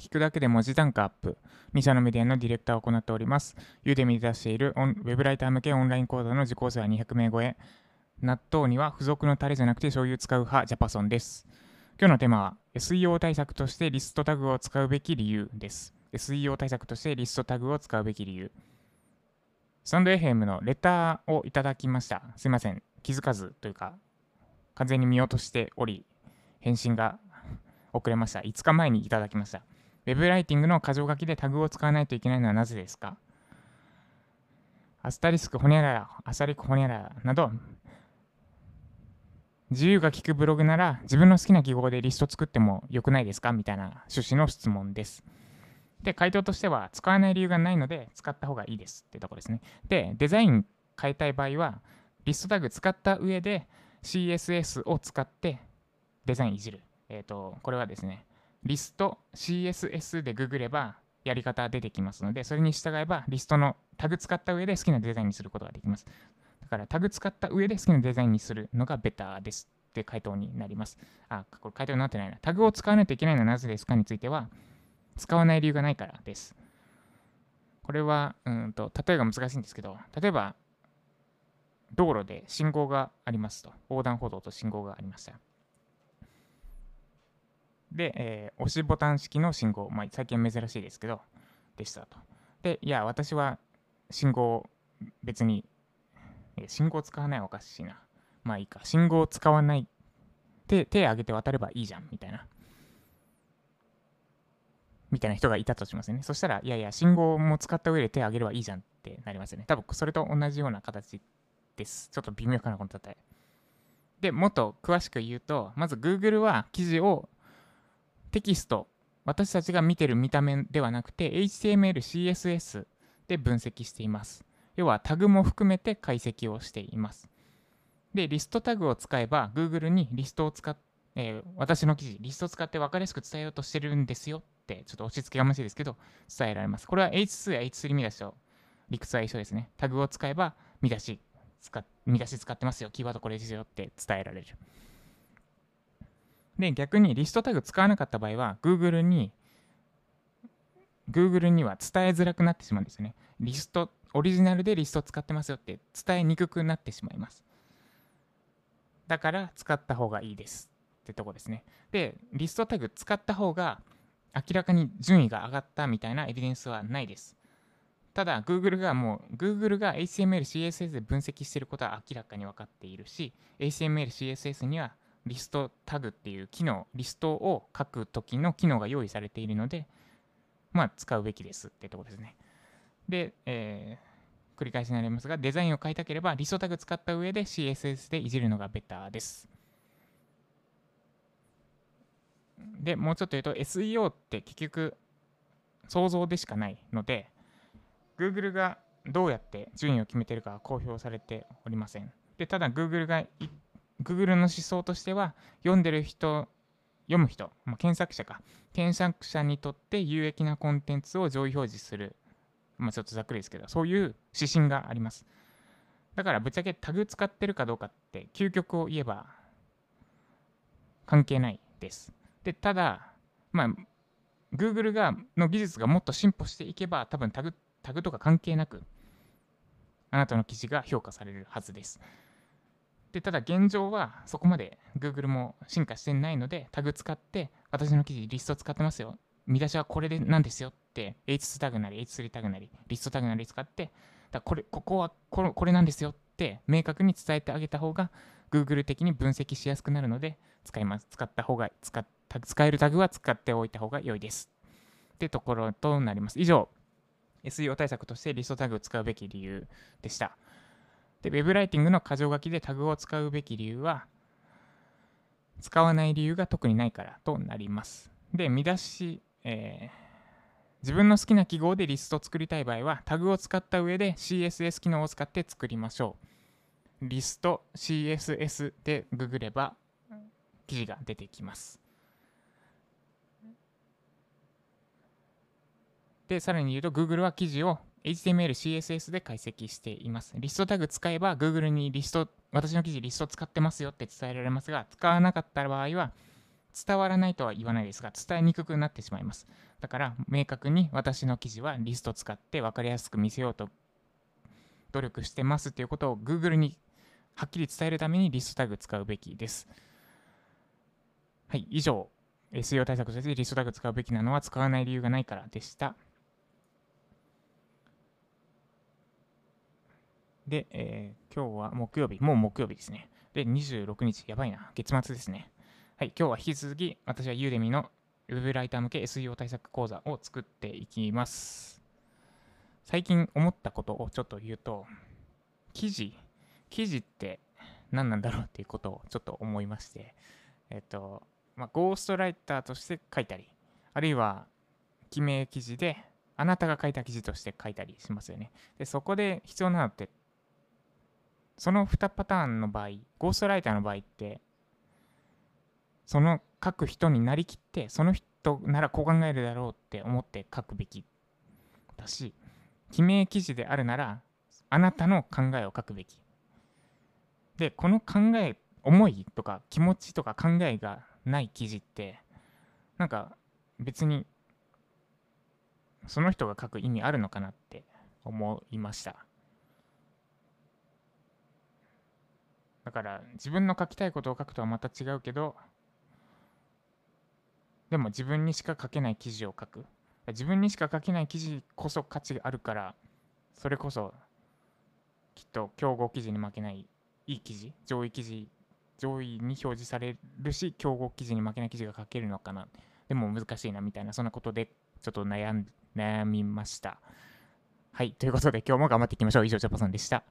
聞くだけで文字単価アップ。2社のメディアのディレクターを行っております。ユーデミで出しているウェブライター向けオンライン講座の受講生は200名超え。納豆には付属のタレじゃなくて醤油使う派、ジャパソンです。今日のテーマは SEO 対策としてリストタグを使うべき理由です。SEO 対策としてリストタグを使うべき理由。スタンド FM のレターをいただきました。すいません。気づかずというか、完全に見落としており、返信が遅れました。5日前にいただきました。ウェブライティングの箇条書きでタグを使わないといけないのはなぜですか？アスタリスクホニャララ、アサリクホニャララなど、自由が利くブログなら自分の好きな記号でリスト作ってもよくないですか？みたいな趣旨の質問です。で、回答としては使わない理由がないので使った方がいいですってとこですね。で、デザイン変えたい場合は、リストタグ使った上で CSS を使ってデザインいじる。えっ、と、これはですね、リスト CSS でググればやり方出てきますので、それに従えばリストのタグ使った上で好きなデザインにすることができます。だからタグ使った上で好きなデザインにするのがベターですって回答になります。あ、これ回答になってないな。タグを使わないといけないのはなぜですかについては、使わない理由がないからです。これは、うんと、例えが難しいんですけど、例えば、道路で信号がありますと。横断歩道と信号がありました。で、えー押しボタン式の信号、まあ、最近珍しいですけど、でしたと。で、いや、私は信号別に、えー信号使わないおかしいな。まあいいか。信号使わない。手、手挙げて渡ればいいじゃん、みたいな。みたいな人がいたとしますね。そしたら、いやいや、信号も使った上で手挙げればいいじゃんってなりますよね。多分それと同じような形です。ちょっと微妙かな、この例え。で、もっと詳しく言うと、まず Google は記事をテキスト、私たちが見てる見た目ではなくて HTML、CSS で分析しています。要はタグも含めて解析をしています。で、リストタグを使えば Google にリストを使っえー私の記事、リストを使って分かりやすく伝えようとしてるんですよって、ちょっと押し付けがましいですけど、伝えられます。これは H2 や H3 見出しと理屈は一緒ですね。タグを使えば見出し使、見出し使ってますよ、キーワードこれですよって伝えられる。で、逆にリストタグ使わなかった場合は、Google に、Google には伝えづらくなってしまうんですよね。リスト、オリジナルでリスト使ってますよって伝えにくくなってしまいます。だから使った方がいいですってとこですね。で、リストタグ使った方が明らかに順位が上がったみたいなエビデンスはないです。ただ、Google がもう、Google が HTML、CSS で分析していることは明らかに分かっているし、HTML、CSS にはリストタグっていう機能、リストを書くときの機能が用意されているので、まあ、使うべきですってとこですね。で、えー繰り返しになりますが、デザインを変えたければ、リストタグ使った上で CSS でいじるのがベターです。で、もうちょっと言うと、SEO って結局、想像でしかないので、Google がどうやって順位を決めてるかは公表されておりません。で、ただ Google がい、Google の思想としては、読んでる人、読む人、まあ、検索者か、検索者にとって有益なコンテンツを上位表示する、まあ、ちょっとざっくりですけど、そういう指針があります。だから、ぶっちゃけタグ使ってるかどうかって、究極を言えば、関係ないです。で、ただ、まあ、Google がの技術がもっと進歩していけば、多分タグタグとか関係なく、あなたの記事が評価されるはずです。で、ただ現状はそこまで Google も進化してないので、タグ使って、私の記事リスト使ってますよ。見出しはこれでなんですよって、H2 タグなり H3 タグなり、リストタグなり使って、だこれ、ここはこれこれなんですよって明確に伝えてあげた方が、Google 的に分析しやすくなるので、使います。使った方が、使使えるタグは使っておいた方が良いです。ってところとなります。以上、SEO 対策としてリストタグを使うべき理由でした。で、Web ライティングの箇条書きでタグを使うべき理由は、使わない理由が特にないからとなります。で、見出し、えー自分の好きな記号でリストを作りたい場合は、タグを使った上で CSS 機能を使って作りましょう。リスト CSS でググれば記事が出てきます。で、さらに言うと Google は記事を HTML、CSS で解析しています。リストタグ使えば Google にリスト、私の記事リスト使ってますよって伝えられますが、使わなかった場合は伝わらないとは言わないですが、伝えにくくなってしまいます。だから、明確に私の記事はリスト使って分かりやすく見せようと努力してますっていうことを Google にはっきり伝えるためにリストタグ使うべきです。はい、以上、SEO 対策としてリストタグ使うべきなのは使わない理由がないからでした。で、えー、今日は木曜日、もう木曜日ですね。で、26日、やばいな、月末ですね。はい、今日は引き続き、私はユーデミの Web ライター向け SEO 対策講座を作っていきます。最近思ったことをちょっと言うと、記事、記事って何なんだろうっていうことをちょっと思いまして、えっと、まあ、ゴーストライターとして書いたり、あるいは、記名記事で、あなたが書いた記事として書いたりしますよね。で、そこで必要なのってその2パターンの場合、ゴーストライターの場合って、その書く人になりきって、その人ならこう考えるだろうって思って書くべきだし、記名記事であるなら、あなたの考えを書くべき。で、この考え、思いとか気持ちとか考えがない記事って、なんか別にその人が書く意味あるのかなって思いました。だから自分の書きたいことを書くとはまた違うけどでも自分にしか書けない記事を書く。自分にしか書けない記事こそ価値があるからそれこそきっと競合記事に負けないいい記事上位記事上位に表示されるし競合記事に負けない記事が書けるのかな。でも難しいなみたいなそんなことでちょっと悩ん悩みました。はいということで今日も頑張っていきましょう。以上ジャパさんでした。